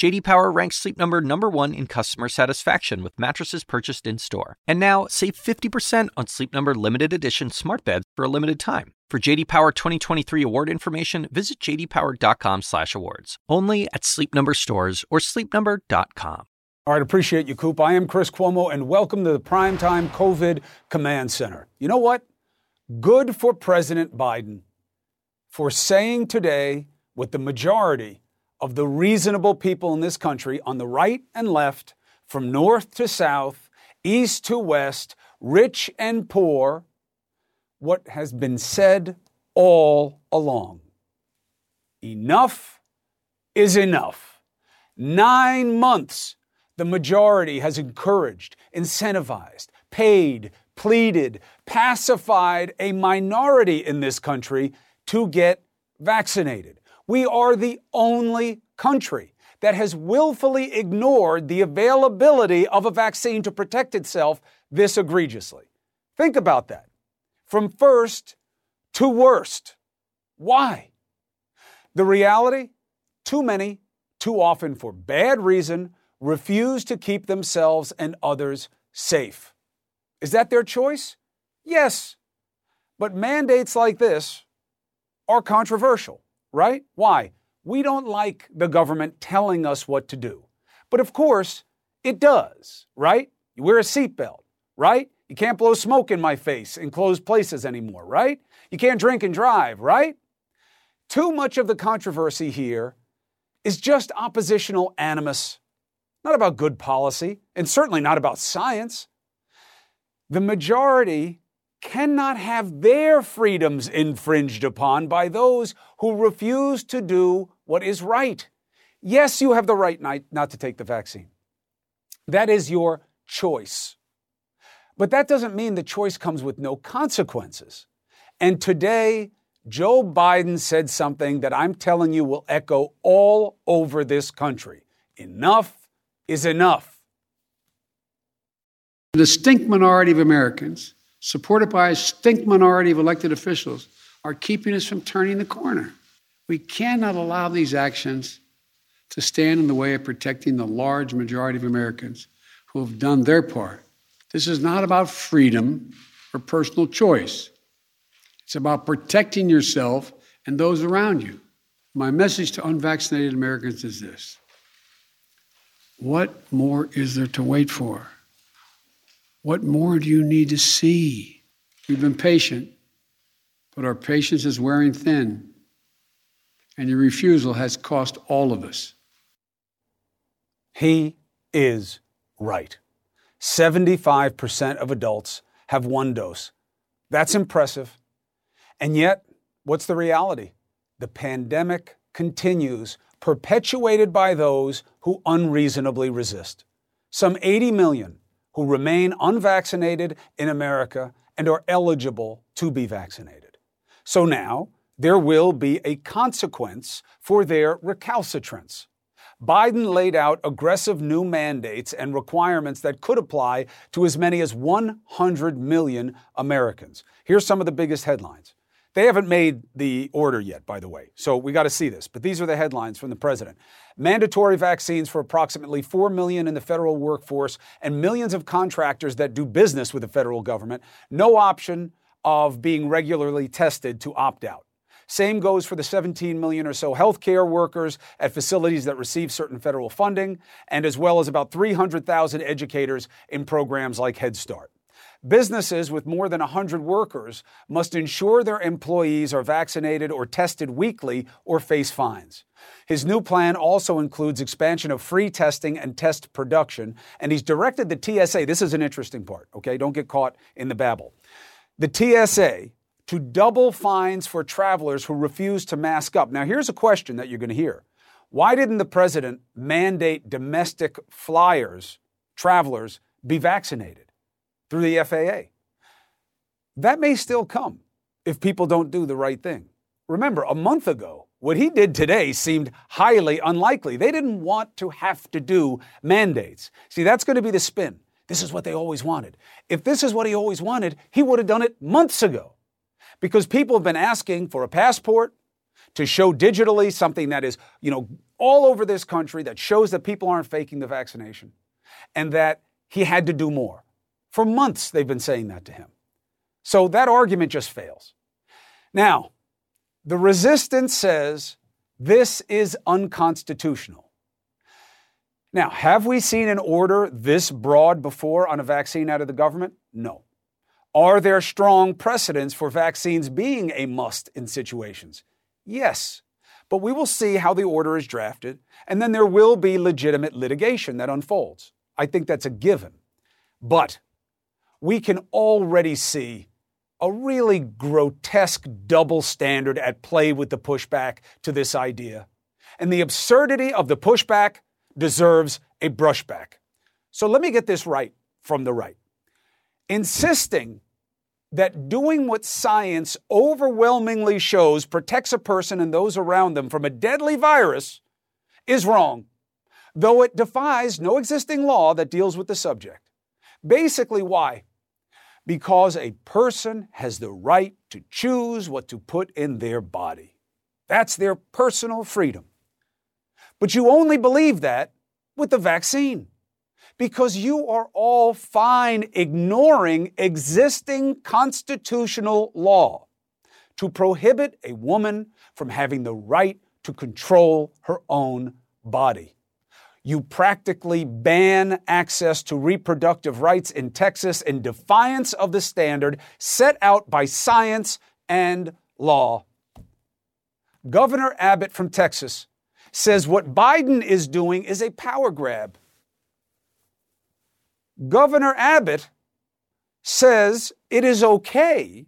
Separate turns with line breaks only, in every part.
JD Power ranks Sleep Number number 1 in customer satisfaction with mattresses purchased in-store. And now, save 50% on Sleep Number limited edition smart beds for a limited time. For JD Power 2023 award information, visit jdpower.com/awards. Only at Sleep Number stores or sleepnumber.com.
All right, appreciate you, Coop. I am Chris Cuomo, and welcome to the Primetime COVID Command Center. You know what? Good for President Biden for saying today what the majority of the reasonable people in this country, on the right and left, from north to south, east to west, rich and poor, what has been said all along. Enough is enough. Nine months, the majority has encouraged, incentivized, paid, pleaded, pacified a minority in this country to get vaccinated. We are the only country that has willfully ignored the availability of a vaccine to protect itself this egregiously. Think about that. From first to worst. Why? The reality too many, too often for bad reason, refuse to keep themselves and others safe. Is that their choice? Yes. But mandates like this are controversial right? Why? We don't like the government telling us what to do. But of course, it does, right? You wear a seatbelt, right? You can't blow smoke in my face in closed places anymore, right? You can't drink and drive, right? Too much of the controversy here is just oppositional animus, not about good policy, and certainly not about science. The majority cannot have their freedoms infringed upon by those who refuse to do what is right. Yes, you have the right not to take the vaccine. That is your choice. But that doesn't mean the choice comes with no consequences. And today, Joe Biden said something that I'm telling you will echo all over this country. Enough is enough.
The distinct minority of Americans supported by a stink minority of elected officials, are keeping us from turning the corner. We cannot allow these actions to stand in the way of protecting the large majority of Americans who have done their part. This is not about freedom or personal choice. It's about protecting yourself and those around you. My message to unvaccinated Americans is this What more is there to wait for? What more do you need to see? We've been patient, but our patience is wearing thin, and your refusal has cost all of us.
He is right. 75% of adults have one dose. That's impressive. And yet, what's the reality? The pandemic continues, perpetuated by those who unreasonably resist. Some 80 million who remain unvaccinated in America and are eligible to be vaccinated. So now, there will be a consequence for their recalcitrance. Biden laid out aggressive new mandates and requirements that could apply to as many as 100 million Americans. Here's some of the biggest headlines. They haven't made the order yet, by the way, so we got to see this. But these are the headlines from the president. Mandatory vaccines for approximately 4 million in the federal workforce and millions of contractors that do business with the federal government. No option of being regularly tested to opt out. Same goes for the 17 million or so healthcare workers at facilities that receive certain federal funding, and as well as about 300,000 educators in programs like Head Start. Businesses with more than 100 workers must ensure their employees are vaccinated or tested weekly or face fines. His new plan also includes expansion of free testing and test production, and he's directed the TSA. This is an interesting part, okay? Don't get caught in the babble. The TSA to double fines for travelers who refuse to mask up. Now, here's a question that you're going to hear Why didn't the president mandate domestic flyers, travelers, be vaccinated? Through the FAA. That may still come if people don't do the right thing. Remember, a month ago, what he did today seemed highly unlikely. They didn't want to have to do mandates. See, that's going to be the spin. This is what they always wanted. If this is what he always wanted, he would have done it months ago. Because people have been asking for a passport to show digitally something that is, you know, all over this country that shows that people aren't faking the vaccination and that he had to do more. For months, they've been saying that to him. So that argument just fails. Now, the resistance says this is unconstitutional. Now, have we seen an order this broad before on a vaccine out of the government? No. Are there strong precedents for vaccines being a must in situations? Yes. But we will see how the order is drafted, and then there will be legitimate litigation that unfolds. I think that's a given. But we can already see a really grotesque double standard at play with the pushback to this idea. And the absurdity of the pushback deserves a brushback. So let me get this right from the right. Insisting that doing what science overwhelmingly shows protects a person and those around them from a deadly virus is wrong, though it defies no existing law that deals with the subject. Basically, why? Because a person has the right to choose what to put in their body. That's their personal freedom. But you only believe that with the vaccine because you are all fine ignoring existing constitutional law to prohibit a woman from having the right to control her own body you practically ban access to reproductive rights in Texas in defiance of the standard set out by science and law. Governor Abbott from Texas says what Biden is doing is a power grab. Governor Abbott says it is okay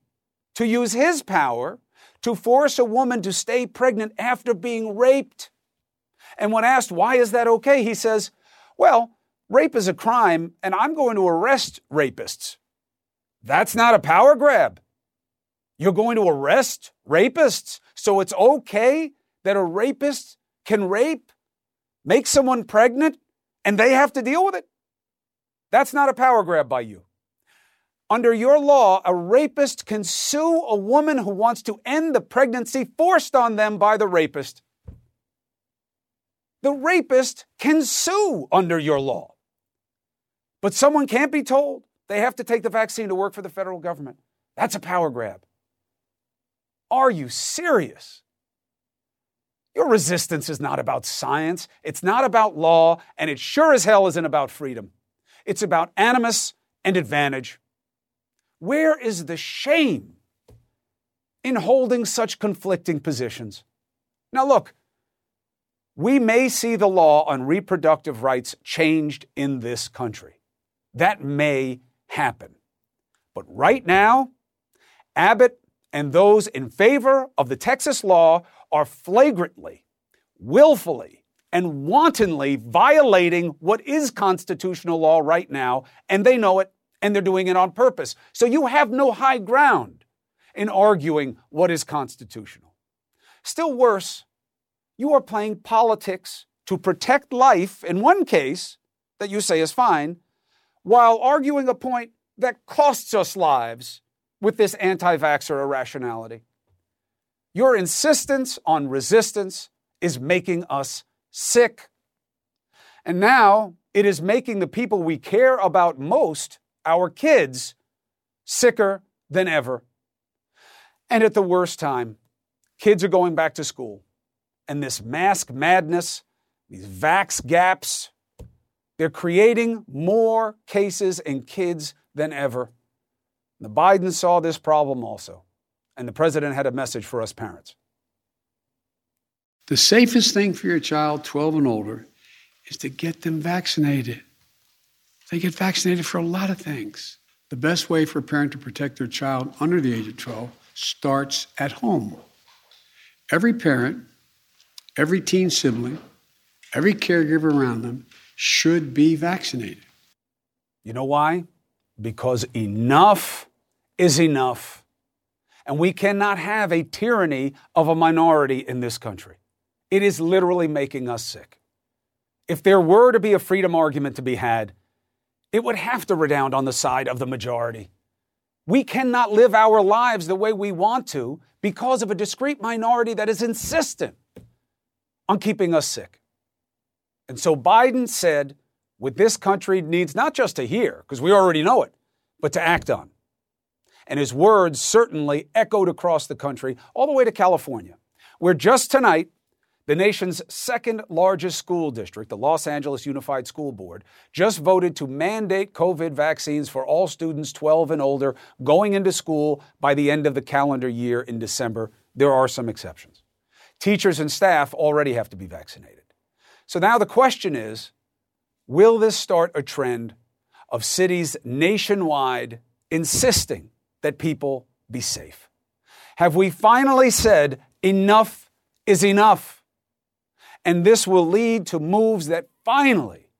to use his power to force a woman to stay pregnant after being raped. And when asked, why is that okay? He says, well, rape is a crime, and I'm going to arrest rapists. That's not a power grab. You're going to arrest rapists. So it's okay that a rapist can rape, make someone pregnant, and they have to deal with it. That's not a power grab by you. Under your law, a rapist can sue a woman who wants to end the pregnancy forced on them by the rapist the rapist can sue under your law. But someone can't be told they have to take the vaccine to work for the federal government. That's a power grab. Are you serious? Your resistance is not about science, it's not about law, and it sure as hell isn't about freedom. It's about animus and advantage. Where is the shame in holding such conflicting positions? Now, look, we may see the law on reproductive rights changed in this country. That may happen. But right now, Abbott and those in favor of the Texas law are flagrantly, willfully, and wantonly violating what is constitutional law right now, and they know it, and they're doing it on purpose. So you have no high ground in arguing what is constitutional. Still worse, you are playing politics to protect life in one case that you say is fine, while arguing a point that costs us lives with this anti vaxxer irrationality. Your insistence on resistance is making us sick. And now it is making the people we care about most, our kids, sicker than ever. And at the worst time, kids are going back to school and this mask madness, these vax gaps, they're creating more cases in kids than ever. The Biden saw this problem also, and the president had a message for us parents.
The safest thing for your child, 12 and older, is to get them vaccinated. They get vaccinated for a lot of things. The best way for a parent to protect their child under the age of 12 starts at home. Every parent every teen sibling, every caregiver around them should be vaccinated.
You know why? Because enough is enough. And we cannot have a tyranny of a minority in this country. It is literally making us sick. If there were to be a freedom argument to be had, it would have to redound on the side of the majority. We cannot live our lives the way we want to because of a discrete minority that is insistent on keeping us sick. And so Biden said, what this country needs not just to hear, because we already know it, but to act on. And his words certainly echoed across the country, all the way to California, where just tonight, the nation's second largest school district, the Los Angeles Unified School Board, just voted to mandate COVID vaccines for all students 12 and older going into school by the end of the calendar year in December. There are some exceptions. Teachers and staff already have to be vaccinated. So now the question is will this start a trend of cities nationwide insisting that people be safe? Have we finally said enough is enough? And this will lead to moves that finally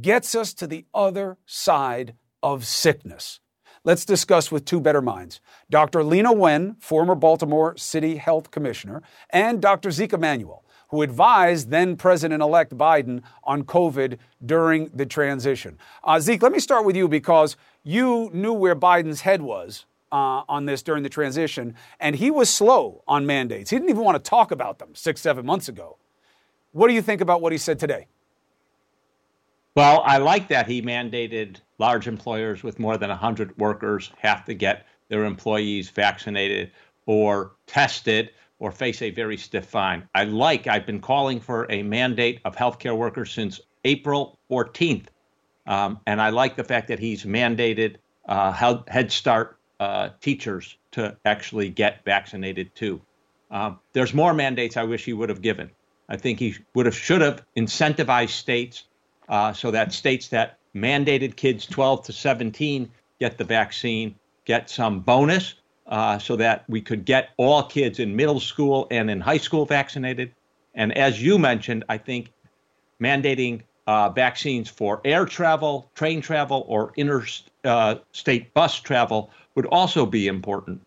gets us to the other side of sickness. Let's discuss with two better minds Dr. Leana Wen, former Baltimore City Health Commissioner, and Dr. Zeke Emanuel, who advised then President elect Biden on COVID during the transition. Uh, Zeke, let me start with you because you knew where Biden's head was uh, on this during the transition, and he was slow on mandates. He didn't even want to talk about them six, seven months ago. What do you think about what he said today?
Well, I like that he mandated large employers with more than 100 workers have to get their employees vaccinated or tested or face a very stiff fine. I like, I've been calling for a mandate of healthcare workers since April 14th. Um, and I like the fact that he's mandated uh, Head Start uh, teachers to actually get vaccinated too. Um, there's more mandates I wish he would have given. I think he would have should have incentivized states uh, so that states that mandated kids 12 to 17 get the vaccine get some bonus uh, so that we could get all kids in middle school and in high school vaccinated. And as you mentioned, I think mandating uh, vaccines for air travel, train travel, or interstate uh, bus travel would also be important.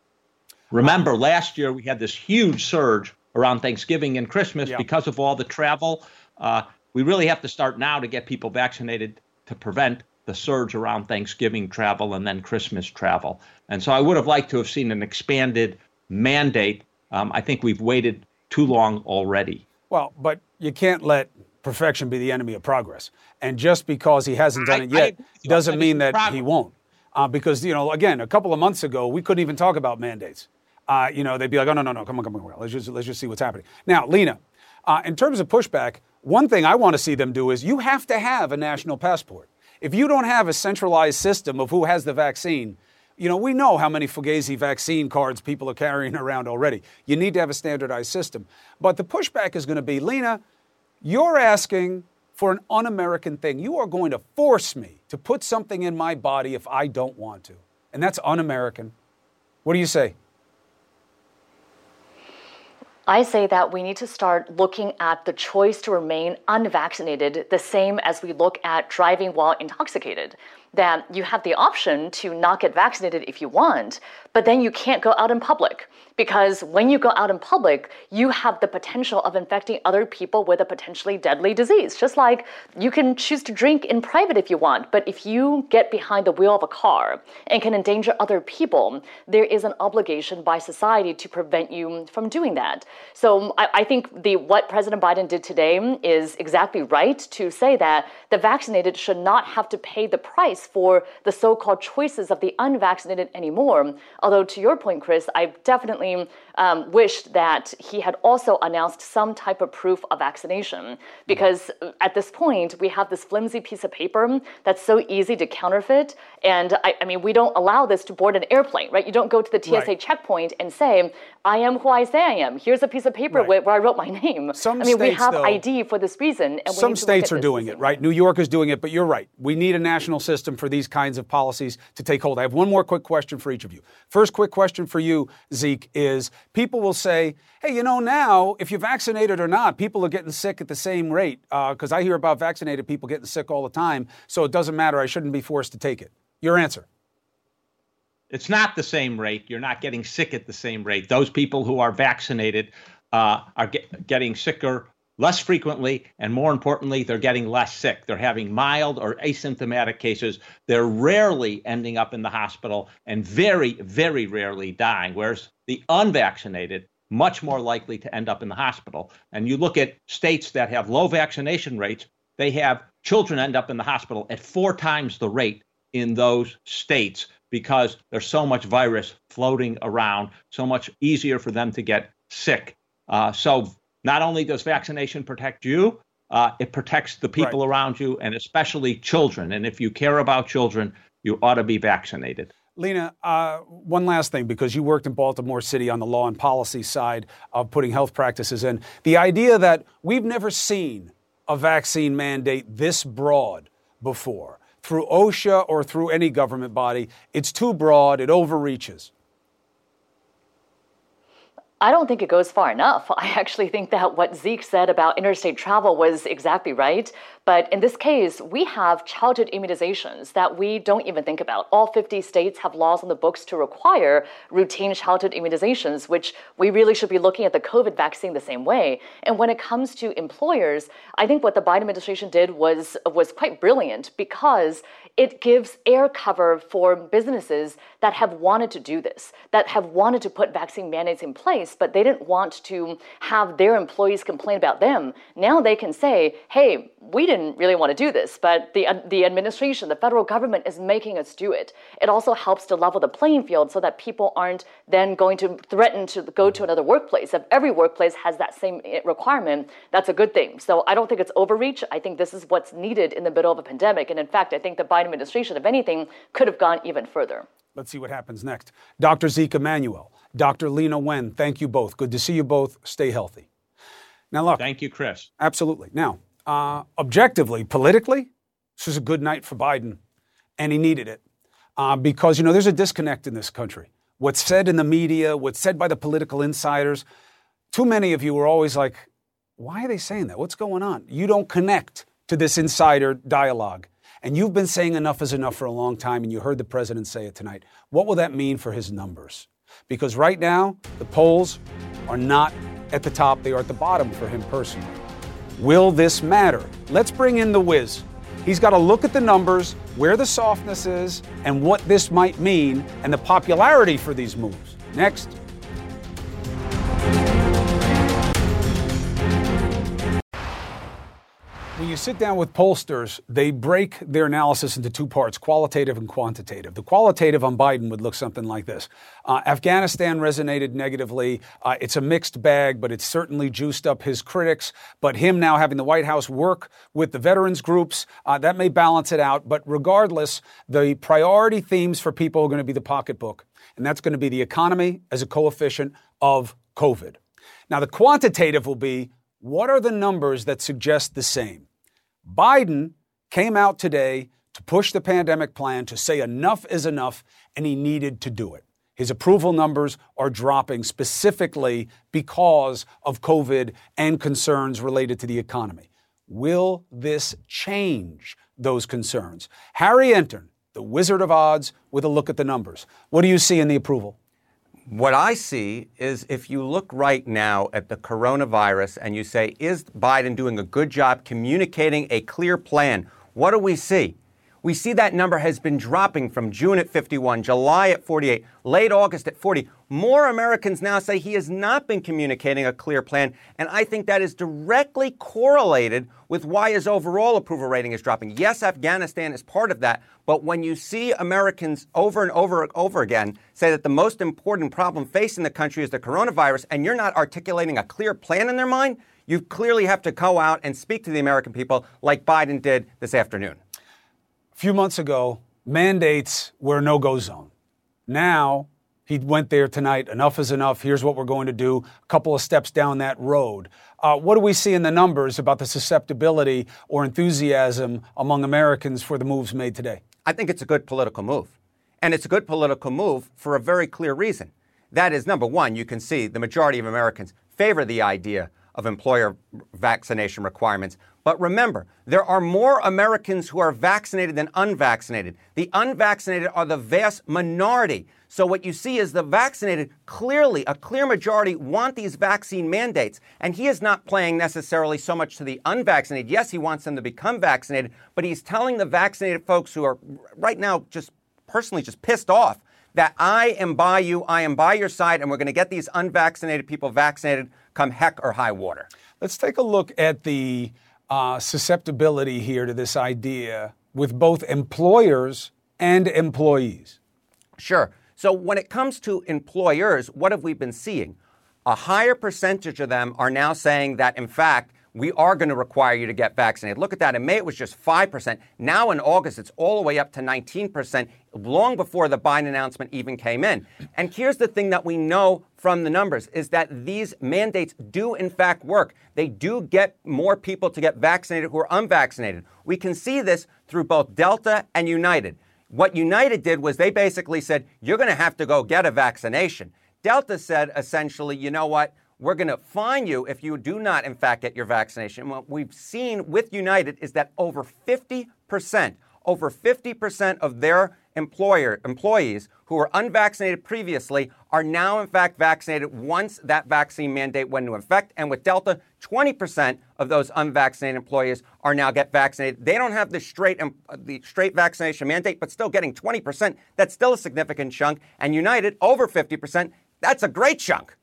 Remember, last year we had this huge surge around Thanksgiving and Christmas yeah. because of all the travel. Uh, we really have to start now to get people vaccinated to prevent the surge around Thanksgiving travel and then Christmas travel. And so I would have liked to have seen an expanded mandate. Um, I think we've waited too long already.
Well, but you can't let perfection be the enemy of progress. And just because he hasn't done I, it yet I, doesn't mean that progress. he won't. Uh, because, you know, again, a couple of months ago, we couldn't even talk about mandates uh, you know, they'd be like, oh, no, no, no, come on, come on, come on. Let's just, let's just see what's happening. Now, Leana, uh, in terms of pushback, one thing I want to see them do is you have to have a national passport. If you don't have a centralized system of who has the vaccine, you know, we know how many Fugazi vaccine cards people are carrying around already. You need to have a standardized system. But the pushback is going to be, Leana, you're asking for an un American thing. You are going to force me to put something in my body if I don't want to. And that's un American. What do you say?
I say that we need to start looking at the choice to remain unvaccinated the same as we look at driving while intoxicated that you have the option to not get vaccinated if you want, but then you can't go out in public. Because when you go out in public, you have the potential of infecting other people with a potentially deadly disease. Just like you can choose to drink in private if you want, but if you get behind the wheel of a car and can endanger other people, there is an obligation by society to prevent you from doing that. So I, I think the what President Biden did today is exactly right to say that the vaccinated should not have to pay the price for the so called choices of the unvaccinated anymore. Although, to your point, Chris, I definitely um, wished that he had also announced some type of proof of vaccination because at this point, we have this flimsy piece of paper that's so easy to counterfeit. And I, I mean, we don't allow this to board an airplane, right? You don't go to the TSA right. checkpoint and say, I am who I say I am. Here's a piece of paper right. where, I wrote my name. Some I mean, states, we have though, ID for this reason.
some states are doing it, right? New York is doing it, but you're right. We need a national system for these kinds of policies to take hold. I have one more quick question for each of you. First, quick question for you, Zeke, is people will say, hey, you know, now if you're vaccinated or not, people are getting sick at the same rate. Because uh, I hear about vaccinated people getting sick all the time, so it doesn't matter. I shouldn't be forced to take it. Your answer
It's not the same rate. You're not getting sick at the same rate. Those people who are vaccinated uh, are get, getting sicker less frequently, and more importantly, they're getting less sick. They're having mild or asymptomatic cases. They're rarely ending up in the hospital and very, very rarely dying. Whereas the unvaccinated, much more likely to end up in the hospital. And you look at states that have low vaccination rates, they have children end up in the hospital at four times the rate in those states because there's so much virus floating around, so much easier for them to get sick. Uh, so not only does vaccination protect you, uh, it protects the people right. around you and especially children. And if you care about children, you ought to be vaccinated.
Leana, uh, one last thing, because you worked in Baltimore City on the law and policy side of putting health practices in. The idea that we've never seen a vaccine mandate this broad before through OSHA or through any government body. It's too broad, it overreaches.
I don't think it goes far enough. I actually think that what Zeke said about interstate travel was exactly right. But in this case, we have childhood immunizations that we don't even think about. All 50 states have laws on the books to require routine childhood immunizations, which we really should be looking at the COVID vaccine the same way. And when it comes to employers, I think what the Biden administration did was, was quite brilliant because it gives air cover for businesses that have wanted to do this, that have wanted to put vaccine mandates in place, but they didn't want to have their employees complain about them. Now they can say, hey, we didn't really want to do this, but the, uh, the administration, the federal government is making us do it. It also helps to level the playing field so that people aren't then going to threaten to go to another workplace. If every workplace has that same eh, requirement, that's a good thing. So I don't think it's overreach. I think this is what's needed in the middle of a pandemic. And in fact, I think the Biden administration, if anything, could have gone even further.
Let's see what happens next. Dr. Zeke Emanuel, Dr. Leana Wen, thank you both. Good to see you both. Stay healthy. Now, look.
Thank you, Chris.
Absolutely. Now, uh, objectively, politically, this was a good night for Biden, and he needed it. Uh, because, you know, there's a disconnect in this country. What's said in the media, what's said by the political insiders, too many of you are always like, why are they saying that? What's going on? You don't connect to this insider dialogue. And you've been saying enough is enough for a long time, and you heard the president say it tonight. What will that mean for his numbers? Because right now, the polls are not at the top, they are at the bottom for him personally. Will this matter? Let's bring in the whiz. He's got to look at the numbers, where the softness is, and what this might mean, and the popularity for these moves. Next. When you sit down with pollsters, they break their analysis into two parts qualitative and quantitative. The qualitative on Biden would look something like this uh, Afghanistan resonated negatively. Uh, it's a mixed bag, but it's certainly juiced up his critics. But him now having the White House work with the veterans groups, uh, that may balance it out. But regardless, the priority themes for people are going to be the pocketbook, and that's going to be the economy as a coefficient of COVID. Now, the quantitative will be what are the numbers that suggest the same? Biden came out today to push the pandemic plan to say enough is enough, and he needed to do it. His approval numbers are dropping specifically because of COVID and concerns related to the economy. Will this change those concerns? Harry Enten, the Wizard of Odds, with a look at the numbers. What do you see in the approval?
What I see is if you look right now at the coronavirus and you say, is Biden doing a good job communicating a clear plan? What do we see? We see that number has been dropping from June at 51, July at 48, late August at 40. More Americans now say he has not been communicating a clear plan, and I think that is directly correlated with why his overall approval rating is dropping. Yes, Afghanistan is part of that, but when you see Americans over and over and over again say that the most important problem facing the country is the coronavirus, and you're not articulating a clear plan in their mind, you clearly have to go out and speak to the American people like Biden did this afternoon.
A few months ago, mandates were no go zone. Now, he went there tonight. Enough is enough. Here's what we're going to do. A couple of steps down that road. Uh, what do we see in the numbers about the susceptibility or enthusiasm among Americans for the moves made today?
I think it's a good political move. And it's a good political move for a very clear reason. That is, number one, you can see the majority of Americans favor the idea of employer vaccination requirements. But remember, there are more Americans who are vaccinated than unvaccinated. The unvaccinated are the vast minority. So what you see is the vaccinated clearly, a clear majority want these vaccine mandates. And he is not playing necessarily so much to the unvaccinated. Yes, he wants them to become vaccinated, but he's telling the vaccinated folks who are right now just personally just pissed off that I am by you, I am by your side, and we're going to get these unvaccinated people vaccinated come heck or high water.
Let's take a look at the uh, susceptibility here to this idea with both employers and employees.
Sure. So when it comes to employers, what have we been seeing? A higher percentage of them are now saying that, in fact, we are going to require you to get vaccinated. Look at that. In May, it was just 5%. Now in August, it's all the way up to 19%, long before the Biden announcement even came in. And here's the thing that we know from the numbers is that these mandates do in fact work. They do get more people to get vaccinated who are unvaccinated. We can see this through both Delta and United. What United did was they basically said, you're going to have to go get a vaccination. Delta said essentially, you know what? We're going to fine you if you do not, in fact, get your vaccination. What we've seen with United is that over 50%, over 50% of their employer employees who were unvaccinated previously are now in fact vaccinated once that vaccine mandate went into effect. And with delta 20% of those unvaccinated employees are now get vaccinated. They don't have the straight um, the straight vaccination mandate but still getting 20% that's still a significant chunk. And united over 50% that's a great chunk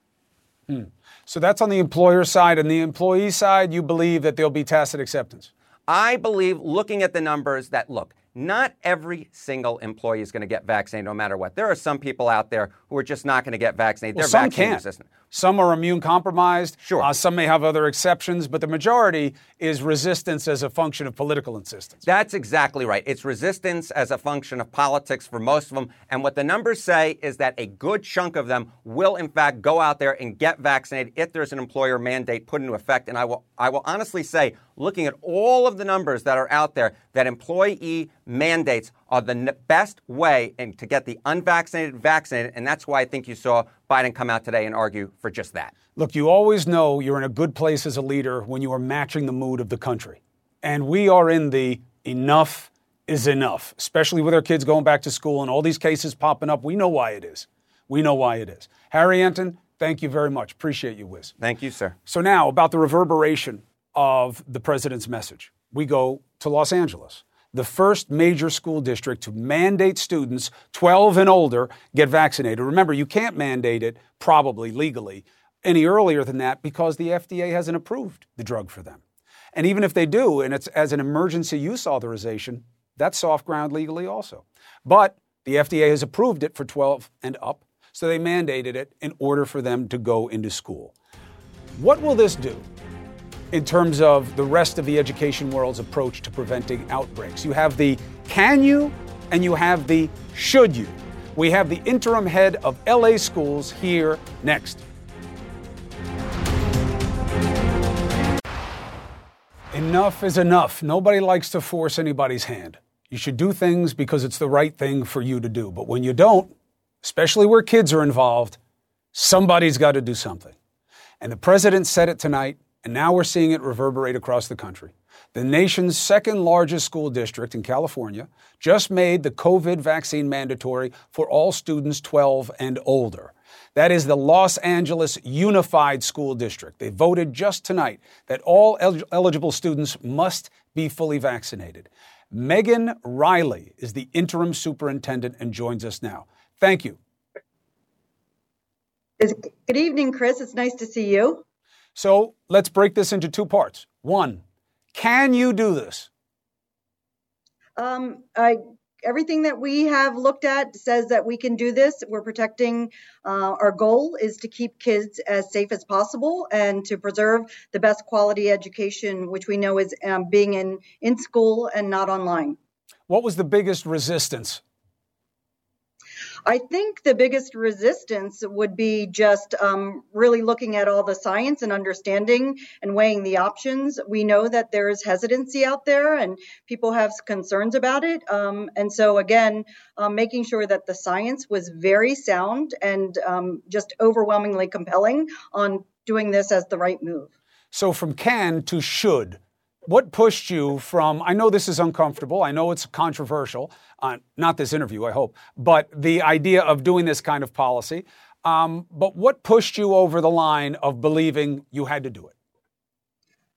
Hmm. So that's on the employer side. And the employee side, you believe that there'll be tacit acceptance?
I believe, looking at the numbers, that look, not every single employee is going to get vaccinated no matter what. There are some people out there who are just not going to get vaccinated.
Well,
They're
some
vaccine
can't.
resistant.
Some are immune compromised.
Sure.
Uh, some may have other exceptions, but the majority is resistance as a function of political insistence.
That's exactly right. It's resistance as a function of politics for most of them. And what the numbers say is that a good chunk of them will, in fact, go out there and get vaccinated if there's an employer mandate put into effect. And I will, I will honestly say, looking at all of the numbers that are out there, that employee mandates are the n- best way in, to get the unvaccinated vaccinated. And that's why I think you saw Biden come out today and argue for just that.
Look, you always know you're in a good place as a leader when you are matching the mood of the country. And we are in the enough is enough, especially with our kids going back to school and all these cases popping up. We know why it is. We know why it is. Harry Enten, thank you very much. Appreciate you, Wiz.
Thank you, sir.
So now about the reverberation of the president's message. We go to Los Angeles, the first major school district to mandate students 12 and older get vaccinated. Remember, you can't mandate it probably legally any earlier than that because the FDA hasn't approved the drug for them. And even if they do, and it's as an emergency use authorization, that's soft ground legally also. But the FDA has approved it for 12 and up, so they mandated it in order for them to go into school. What will this do in terms of the rest of the education world's approach to preventing outbreaks? You have the can you and you have the should you. We have the interim head of LA schools here next. Enough is enough. Nobody likes to force anybody's hand. You should do things because it's the right thing for you to do. But when you don't, especially where kids are involved, somebody's got to do something. And the president said it tonight, and now we're seeing it reverberate across the country. The nation's second largest school district in California just made the COVID vaccine mandatory for all students 12 and older. That is the Los Angeles Unified School District. They voted just tonight that all el- eligible students must be fully vaccinated. Megan Reilly is the interim superintendent and joins us now. Thank you.
Good evening, Chris. It's nice to see you.
So let's break this into two parts. One, can you do this?
Um, I, everything that we have looked at says that we can do this. We're protecting. Uh, our goal is to keep kids as safe as possible and to preserve the best quality education, which we know is um, being in in school and not online.
What was the biggest resistance
I think the biggest resistance would be just um, really looking at all the science and understanding and weighing the options. We know that there is hesitancy out there and people have concerns about it. Um, and so, again, um, making sure that the science was very sound and um, just overwhelmingly compelling on doing this as the right move.
So, from can to should, what pushed you from? I know this is uncomfortable. I know it's controversial. Uh, not this interview, I hope, but the idea of doing this kind of policy. Um, but what pushed you over the line of believing you had to do it?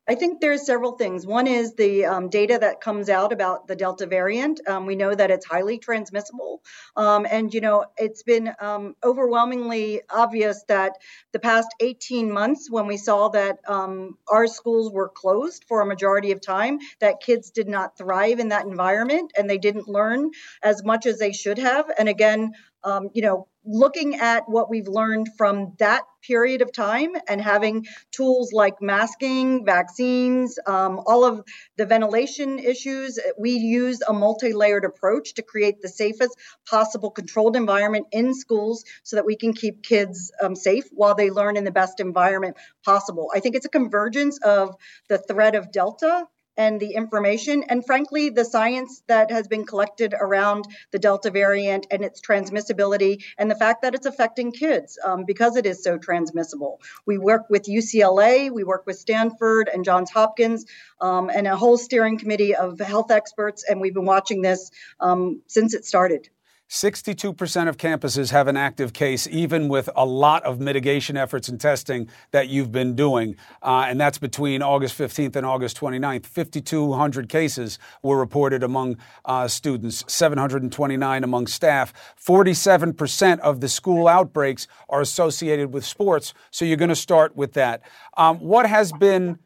I think there's several things. One is the um, data that comes out about the Delta variant. Um, we know that it's highly transmissible. Um, and, you know, it's been um, overwhelmingly obvious that the past 18 months, when we saw that um, our schools were closed for a majority of time, that kids did not thrive in that environment and they didn't learn as much as they should have. And again, um, you know, looking at what we've learned from that period of time and having tools like masking, vaccines, um, all of the ventilation issues, we use a multi layered approach to create the safest possible controlled environment in schools so that we can keep kids um, safe while they learn in the best environment possible. I think it's a convergence of the threat of Delta and the information and frankly the science that has been collected around the delta variant and its transmissibility and the fact that it's affecting kids um, because it is so transmissible. We work with ucla we work with stanford and johns hopkins um, and a whole steering committee of health experts and we've been watching this um, since it started
62% of campuses have an active case, even with a lot of mitigation efforts and testing that you've been doing. Uh, and that's between August 15th and August 29th. 5,200 cases were reported among uh, students, 729 among staff. 47% of the school outbreaks are associated with sports. So you're going to start with that. Um, what has been,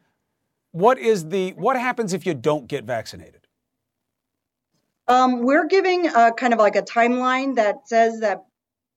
what is the, what happens if you don't get vaccinated?
Um, we're giving a, kind of like a timeline that says that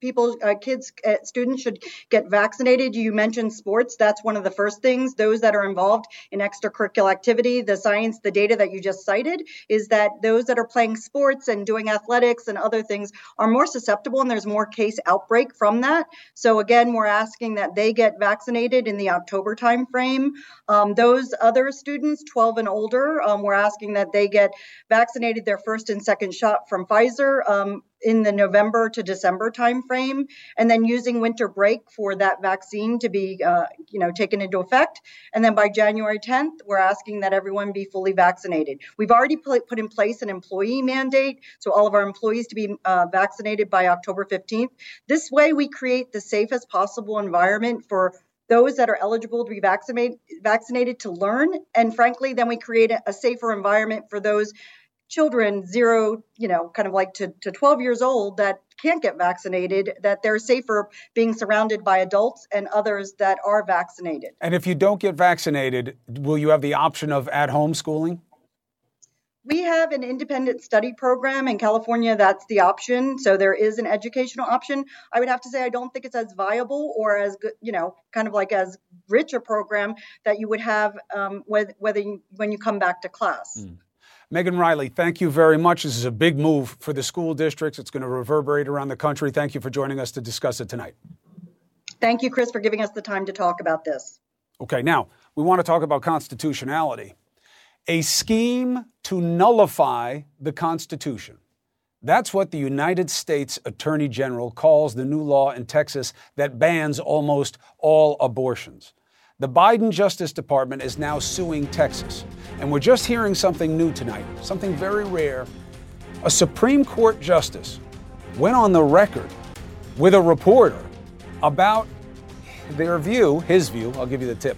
people, uh, kids, uh, students should get vaccinated. You mentioned sports. That's one of the first things. Those that are involved in extracurricular activity, the science, the data that you just cited is that those that are playing sports and doing athletics and other things are more susceptible and there's more case outbreak from that. So again, we're asking that they get vaccinated in the October timeframe. Um, those other students, 12 and older, um, we're asking that they get vaccinated their first and second shot from Pfizer. Um, in the November to December timeframe, and then using winter break for that vaccine to be, uh, you know, taken into effect. And then by January 10th, we're asking that everyone be fully vaccinated. We've already put in place an employee mandate, so all of our employees to be uh, vaccinated by October 15th. This way, we create the safest possible environment for those that are eligible to be vaccinated vaccinated to learn and frankly then we create a, a safer environment for those children zero you know kind of like to, to 12 years old that can't get vaccinated that they're safer being surrounded by adults and others that are vaccinated
and if you don't get vaccinated will you have the option of at home schooling
we have an independent study program in California. That's the option. So there is an educational option. I would have to say I don't think it's as viable or as good, you know, kind of like as rich a program that you would have um, whether, whether you, when you come back to class. Mm.
Megan Reilly, thank you very much. This is a big move for the school districts. It's going to reverberate around the country. Thank you for joining us to discuss it tonight.
Thank you, Chris, for giving us the time to talk about this.
Okay, now we want to talk about constitutionality. A scheme to nullify the Constitution. That's what the United States Attorney General calls the new law in Texas that bans almost all abortions. The Biden Justice Department is now suing Texas. And we're just hearing something new tonight, something very rare. A Supreme Court justice went on the record with a reporter about their view, his view, I'll give you the tip,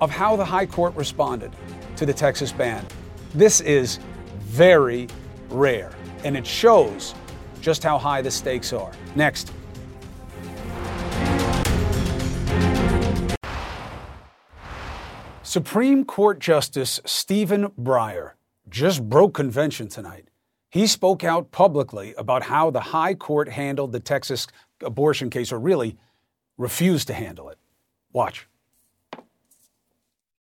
of how the High Court responded to the Texas ban. This is very rare, and it shows just how high the stakes are. Next. Supreme Court Justice Stephen Breyer just broke convention tonight. He spoke out publicly about how the High Court handled the Texas abortion case, or really refused to handle it. Watch.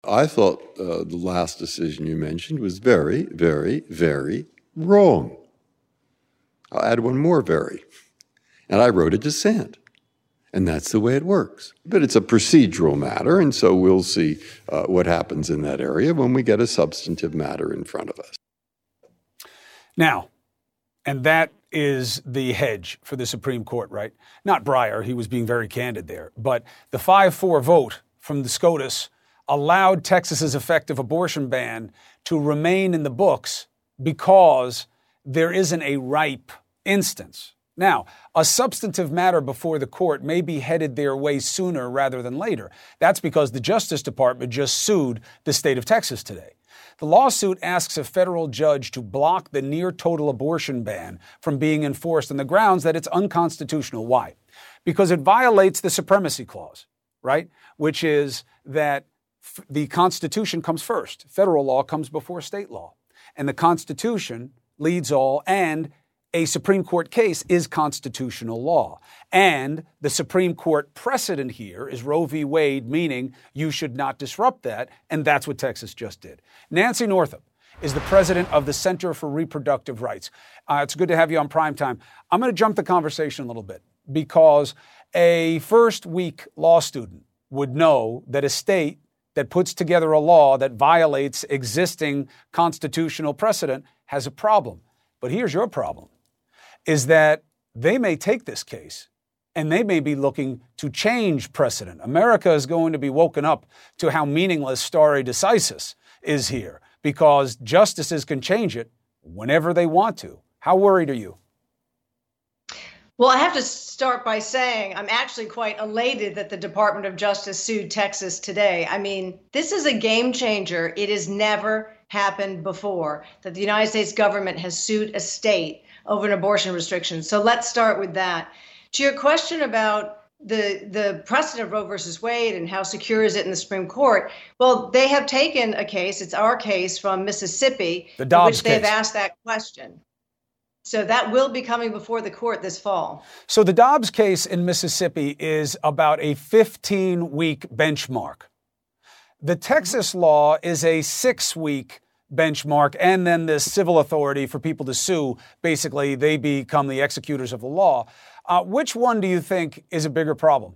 I thought uh, the last decision you mentioned was very, very, very wrong. I'll add one more very. And I wrote a dissent. And that's the way it works. But it's a procedural matter, and so we'll see uh, what happens in that area when we get a substantive matter in front of us.
Now, and that is the hedge for the Supreme Court, right? Not Breyer, he was being very candid there, but the 5 4 vote from the SCOTUS allowed Texas's effective abortion ban to remain in the books because there isn't a ripe instance. Now, a substantive matter before the court may be headed their way sooner rather than later. That's because the Justice Department just sued the state of Texas today. The lawsuit asks a federal judge to block the near total abortion ban from being enforced on the grounds that it's unconstitutional. Why? Because it violates the Supremacy Clause, right? Which is that f- the Constitution comes first, federal law comes before state law. And the Constitution leads all, and a Supreme Court case is constitutional law. And the Supreme Court precedent here is Roe v. Wade, meaning you should not disrupt that. And that's what Texas just did. Nancy Northup is the president of the Center for Reproductive Rights. Uh, it's good to have you on prime time. I'm going to jump the conversation a little bit because a first week law student would know that a state that puts together a law that violates existing constitutional precedent has a problem. But here's your problem is that they may take this case and they may be looking to change precedent. America is going to be woken up to how meaningless stare decisis is here because justices can change it whenever they want to. How worried are you?
Well, I have to start by saying I'm actually quite elated that the Department of Justice sued Texas today. I mean, this is a game changer. It has never happened before that the United States government has sued a state over an abortion restriction. So let's start with that. To your question about the the precedent of Roe versus Wade and how secure is it in the Supreme Court? Well, they have taken a case. It's our case from Mississippi,
the Dobbs
which they've
case.
asked that question. So that will be coming before the court this fall.
So the Dobbs case in Mississippi is about a 15 week benchmark. The Texas law is a six week benchmark, and then the civil authority for people to sue. Basically, they become the executors of the law. Uh, which one do you think is a bigger problem?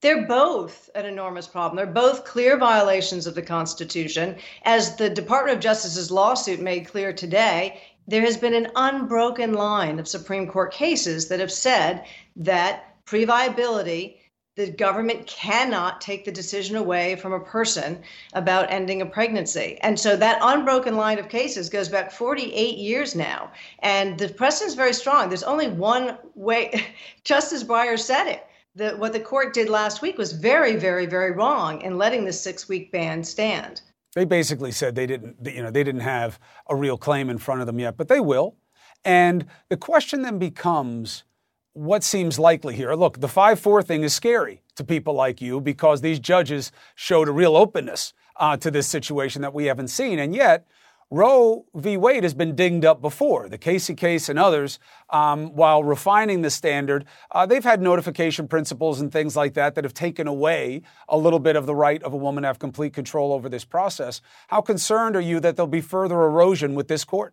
They're both an enormous problem. They're both clear violations of the Constitution. As the Department of Justice's lawsuit made clear today, there has been an unbroken line of Supreme Court cases that have said that pre viability the government cannot take the decision away from a person about ending a pregnancy. And so that unbroken line of cases goes back 48 years now. And the precedent is very strong. There's only one way, Justice Breyer said it. The, what the court did last week was very, very, very wrong in letting the six week ban stand.
They basically said they didn't, you know, they didn't have a real claim in front of them yet, but they will. And the question then becomes what seems likely here? Look, the 5 4 thing is scary to people like you because these judges showed a real openness uh, to this situation that we haven't seen. And yet, Roe v. Wade has been dinged up before. The Casey case and others, um, while refining the standard, uh, they've had notification principles and things like that that have taken away a little bit of the right of a woman to have complete control over this process. How concerned are you that there'll be further erosion with this court?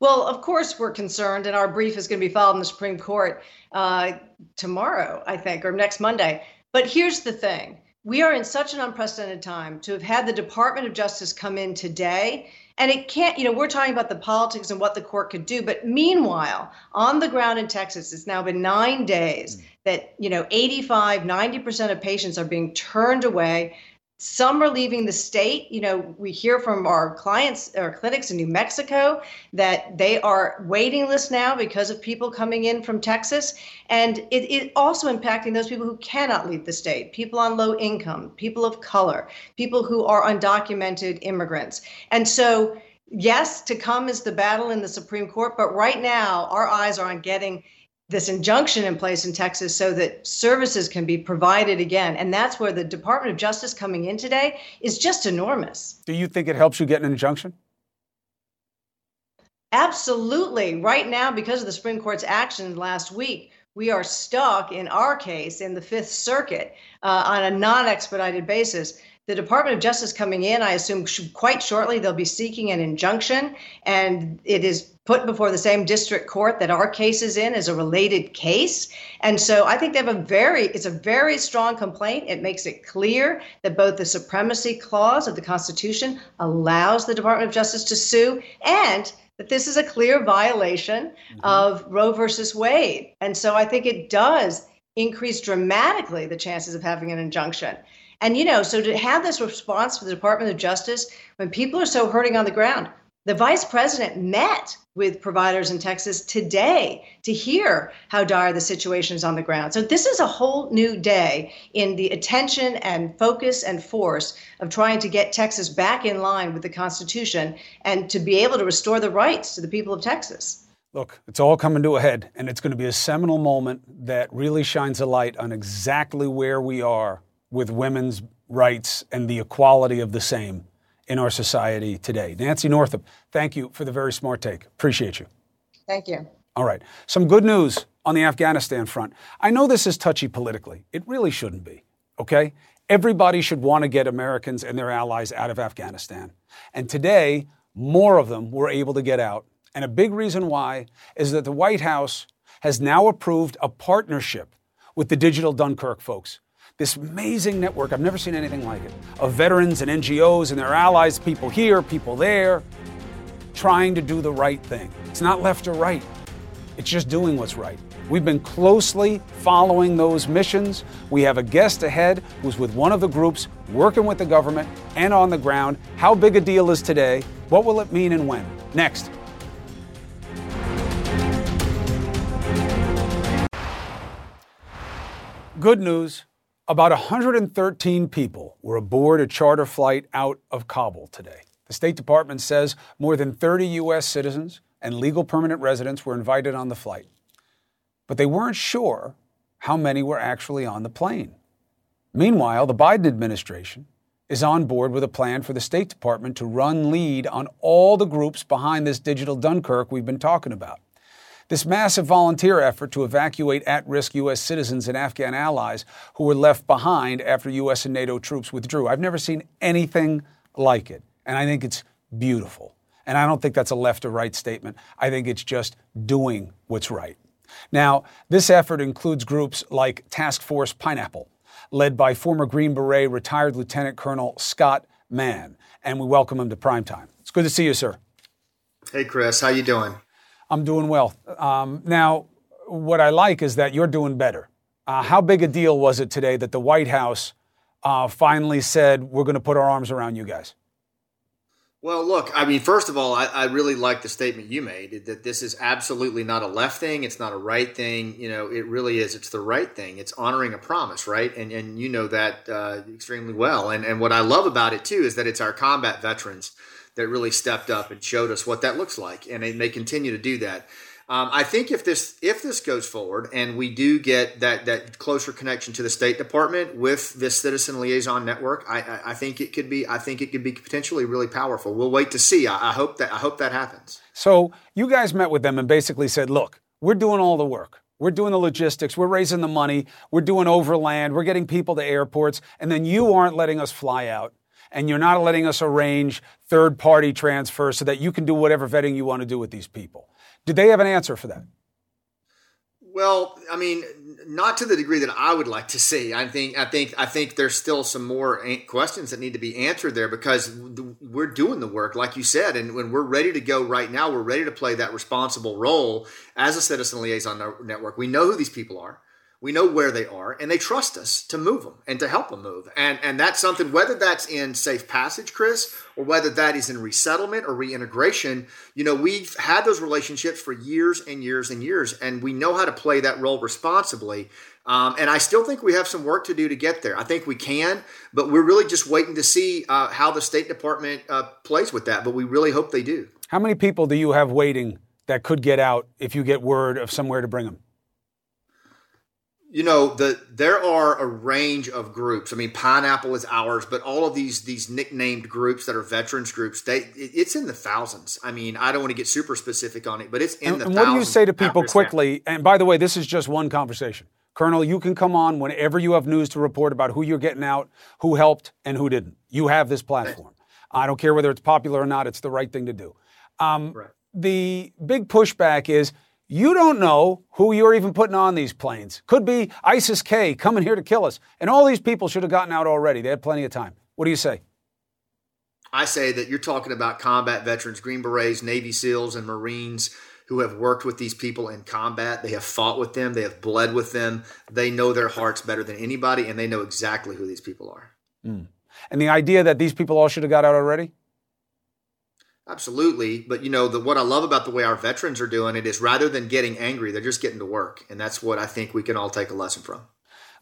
Well, of course, we're concerned, and our brief is going to be filed in the Supreme Court uh, tomorrow, I think, or next Monday. But here's the thing we are in such an unprecedented time to have had the Department of Justice come in today. And it can't, you know, we're talking about the politics and what the court could do. But meanwhile, on the ground in Texas, it's now been nine days that, you know, 85, 90% of patients are being turned away some are leaving the state. You know, we hear from our clients or clinics in New Mexico that they are waiting lists now because of people coming in from Texas. And it, it also impacting those people who cannot leave the state, people on low income, people of color, people who are undocumented immigrants. And so, yes, to come is the battle in the Supreme Court, but right now our eyes are on getting this injunction in place in Texas so that services can be provided again. And that's where the Department of Justice coming in today is just enormous.
Do you think it helps you get an injunction?
Absolutely. Right now, because of the Supreme Court's action last week, we are stuck in our case in the Fifth Circuit uh, on a non expedited basis. The Department of Justice coming in, I assume quite shortly, they'll be seeking an injunction, and it is put before the same district court that our case is in as a related case. And so I think they have a very, it's a very strong complaint. It makes it clear that both the supremacy clause of the Constitution allows the Department of Justice to sue and that this is a clear violation mm-hmm. of Roe versus Wade. And so I think it does increase dramatically the chances of having an injunction. And, you know, so to have this response from the Department of Justice when people are so hurting on the ground, the vice president met with providers in Texas today to hear how dire the situation is on the ground. So, this is a whole new day in the attention and focus and force of trying to get Texas back in line with the Constitution and to be able to restore the rights to the people of Texas.
Look, it's all coming to a head, and it's going to be a seminal moment that really shines a light on exactly where we are with women's rights and the equality of the same in our society today. Nancy Northup, thank you for the very smart take. Appreciate you.
Thank you.
All right. Some good news on the Afghanistan front. I know this is touchy politically. It really shouldn't be, okay? Everybody should want to get Americans and their allies out of Afghanistan. And today, more of them were able to get out. And a big reason why is that the White House has now approved a partnership with the Digital Dunkirk folks this amazing network, I've never seen anything like it, of veterans and NGOs and their allies, people here, people there, trying to do the right thing. It's not left or right, it's just doing what's right. We've been closely following those missions. We have a guest ahead who's with one of the groups working with the government and on the ground. How big a deal is today? What will it mean and when? Next. Good news about 113 people were aboard a charter flight out of Kabul today. The State Department says more than 30 U.S. citizens and legal permanent residents were invited on the flight. But they weren't sure how many were actually on the plane. Meanwhile, the Biden administration is on board with a plan for the State Department to run lead on all the groups behind this digital Dunkirk we've been talking about. This massive volunteer effort to evacuate at risk U.S. citizens and Afghan allies who were left behind after U.S. and NATO troops withdrew. I've never seen anything like it, and I think it's beautiful. And I don't think that's a left or right statement. I think it's just doing what's right. Now, this effort includes groups like Task Force Pineapple, led by former Green Beret retired Lieutenant Colonel Scott Mann, and we welcome him to primetime. It's good to see you, sir.
Hey, Chris. How you doing?
I'm doing well. Um, now, what I like is that you're doing better. Uh, how big a deal was it today that the White House uh, finally said, we're going to put our arms around you guys?
Well, look, I mean, first of all, I, I, really like the statement you made that this is absolutely not a left thing. It's not a right thing. You know, it really is. It's the right thing. It's honoring a promise, right? And and you know that uh, extremely well. And and what I love about it too is that it's our combat veterans that really stepped up and showed us what that looks like, and they may continue to do that. Um, I think if this if this goes forward and we do get that that closer connection to the State Department with this citizen liaison network, I, I, I think it could be I think it could be potentially really powerful. We'll wait to see. I, I hope that I hope that happens.
So you guys met with them and basically said, "Look, we're doing all the work. We're doing the logistics. We're raising the money. We're doing overland. We're getting people to airports, and then you aren't letting us fly out." And you're not letting us arrange third party transfers so that you can do whatever vetting you want to do with these people. Did they have an answer for that?
Well, I mean, not to the degree that I would like to see. I think, I think, I think there's still some more questions that need to be answered there because we're doing the work, like you said, and when we're ready to go right now, we're ready to play that responsible role as a citizen liaison network. We know who these people are we know where they are and they trust us to move them and to help them move and and that's something whether that's in safe passage chris or whether that is in resettlement or reintegration you know we've had those relationships for years and years and years and we know how to play that role responsibly um, and I still think we have some work to do to get there. I think we can, but we're really just waiting to see uh, how the State Department uh, plays with that. But we really hope they do.
How many people do you have waiting that could get out if you get word of somewhere to bring them?
You know the there are a range of groups. I mean pineapple is ours but all of these these nicknamed groups that are veterans groups they it's in the thousands. I mean i don't want to get super specific on it but it's in
and,
the
and
what
do you say to people quickly? And by the way this is just one conversation. Colonel you can come on whenever you have news to report about who you're getting out who helped and who didn't. You have this platform. I don't care whether it's popular or not it's the right thing to do. Um, right. the big pushback is you don't know who you're even putting on these planes. Could be ISIS K coming here to kill us. And all these people should have gotten out already. They had plenty of time. What do you say?
I say that you're talking about combat veterans, Green Berets, Navy SEALs, and Marines who have worked with these people in combat. They have fought with them, they have bled with them. They know their hearts better than anybody, and they know exactly who these people are.
Mm. And the idea that these people all should have got out already?
Absolutely, but you know the, what I love about the way our veterans are doing it is rather than getting angry, they're just getting to work, and that's what I think we can all take a lesson from.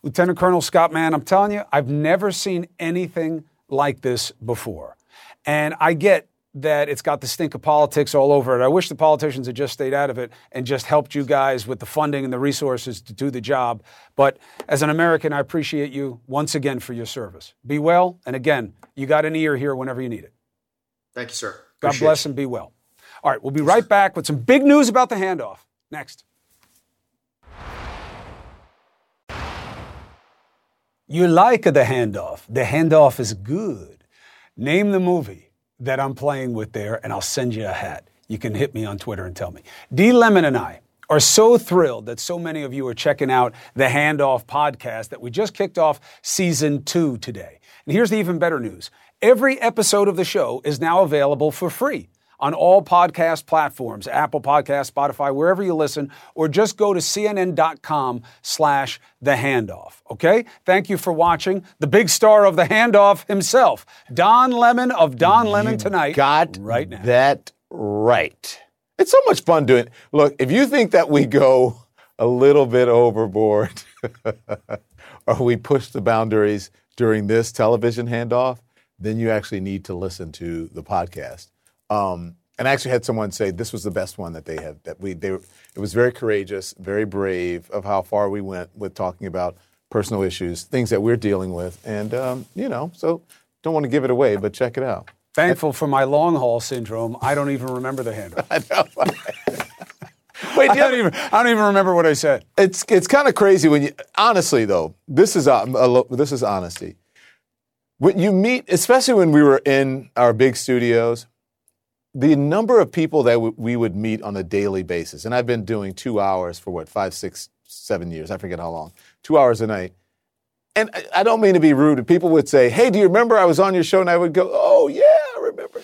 Lieutenant Colonel Scott Mann, I'm telling you, I've never seen anything like this before, and I get that it's got the stink of politics all over it. I wish the politicians had just stayed out of it and just helped you guys with the funding and the resources to do the job. But as an American, I appreciate you once again for your service. Be well, and again, you got an ear here whenever you need it.
Thank you, sir.
God
Appreciate
bless and be well. All right, we'll be right back with some big news about the handoff. Next. You like the handoff. The handoff is good. Name the movie that I'm playing with there, and I'll send you a hat. You can hit me on Twitter and tell me. D. Lemon and I are so thrilled that so many of you are checking out the Handoff podcast that we just kicked off season two today. And here's the even better news every episode of the show is now available for free on all podcast platforms, Apple Podcast, Spotify, wherever you listen, or just go to cnn.com slash the handoff. Okay? Thank you for watching. The big star of the handoff himself, Don Lemon of Don Lemon Tonight.
Got
right now.
that right. It's so much fun doing it. Look, if you think that we go a little bit overboard or we push the boundaries during this television handoff, then you actually need to listen to the podcast. Um, and I actually had someone say this was the best one that they had. That we they it was very courageous, very brave of how far we went with talking about personal issues, things that we're dealing with, and um, you know, so don't want to give it away, but check it out.
Thankful for my long haul syndrome, I don't even remember the handle.
Wait,
I don't even I don't even remember what I said.
It's it's kind of crazy when you honestly though. This is uh, a, a, this is honesty. When you meet, especially when we were in our big studios, the number of people that w- we would meet on a daily basis, and I've been doing two hours for what five, six, seven years. I forget how long. Two hours a night. And I, I don't mean to be rude. People would say, "Hey, do you remember I was on your show?" And I would go, "Oh yeah, I remember."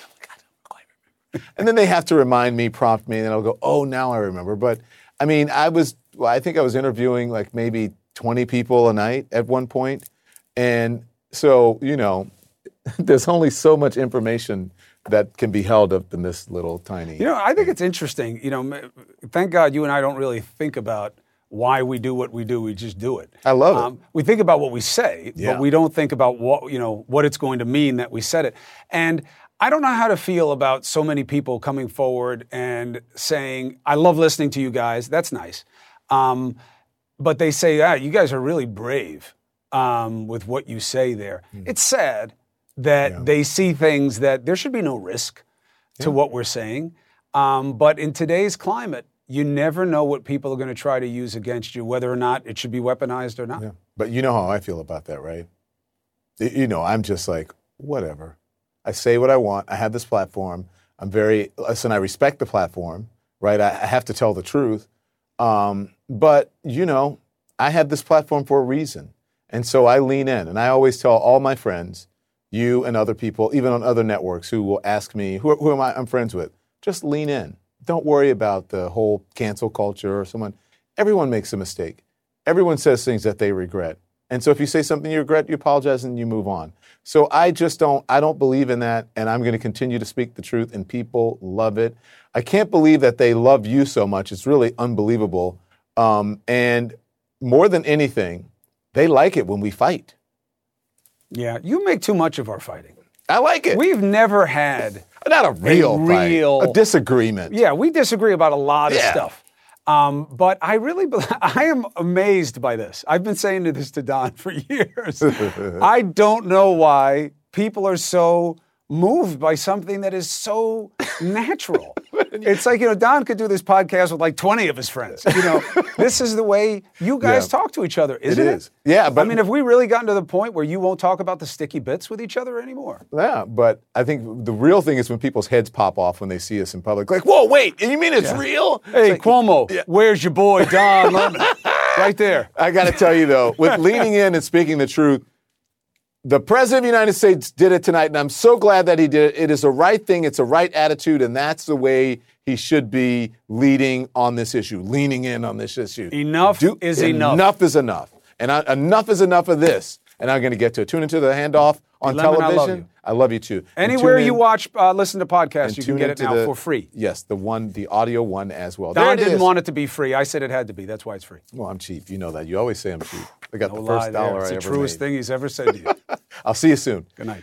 and then they have to remind me, prompt me, and I'll go, "Oh, now I remember." But I mean, I was, well, I think I was interviewing like maybe 20 people a night at one point, and so you know, there's only so much information that can be held up in this little tiny.
You know, I think it's interesting. You know, thank God you and I don't really think about why we do what we do. We just do it.
I love it. Um,
we think about what we say,
yeah.
but we don't think about what you know what it's going to mean that we said it. And I don't know how to feel about so many people coming forward and saying, "I love listening to you guys." That's nice. Um, but they say, "Ah, you guys are really brave um, with what you say there." Mm. It's sad that yeah. they see things that there should be no risk to yeah. what we're saying. Um, but in today's climate, you never know what people are going to try to use against you, whether or not it should be weaponized or not.
Yeah. But you know how I feel about that, right? You know, I'm just like, whatever. I say what I want. I have this platform. I'm very, listen, I respect the platform, right? I, I have to tell the truth. Um, but, you know, I have this platform for a reason. And so I lean in. And I always tell all my friends, you and other people, even on other networks, who will ask me, who, who am I, I'm friends with, just lean in. Don't worry about the whole cancel culture or someone. Everyone makes a mistake. Everyone says things that they regret. And so if you say something you regret, you apologize and you move on. So I just don't I don't believe in that and I'm going to continue to speak the truth and people love it. I can't believe that they love you so much. It's really unbelievable. Um, and more than anything, they like it when we fight.
Yeah, you make too much of our fighting.
I like it.
We've never had
not a real,
a real
fight, a disagreement.
Yeah, we disagree about a lot of stuff. Um, but I really, I am amazed by this. I've been saying this to Don for years. I don't know why people are so moved by something that is so natural. it's like, you know, Don could do this podcast with like 20 of his friends. You know, this is the way you guys yeah. talk to each other, isn't
it?
Is.
it? Yeah, but
I mean, have we really gotten to the point where you won't talk about the sticky bits with each other anymore?
Yeah, but I think the real thing is when people's heads pop off when they see us in public. Like, whoa, wait, you mean it's yeah. real?
Hey,
it's
like, Cuomo, yeah. where's your boy Don right there.
I got to tell you though, with leaning in and speaking the truth, the president of the United States did it tonight, and I'm so glad that he did it. It is the right thing, it's a right attitude, and that's the way he should be leading on this issue, leaning in on this issue.
Enough
Do-
is enough.
Enough is enough. And I, enough is enough of this. And I'm going to get to it. Tune into the handoff on
Lemon, I love
television.
you.
I love you too.
Anywhere you
in-
watch, uh, listen to podcasts, you can get it now
the-
for free.
Yes, the one, the audio one as well.
Don didn't
is.
want it to be free. I said it had to be. That's why it's free.
Well, I'm cheap. You know that. You always say I'm cheap. I got
No
the first
there.
dollar
It's
I
the truest
made.
thing he's ever said to you.
I'll see you soon.
Good night.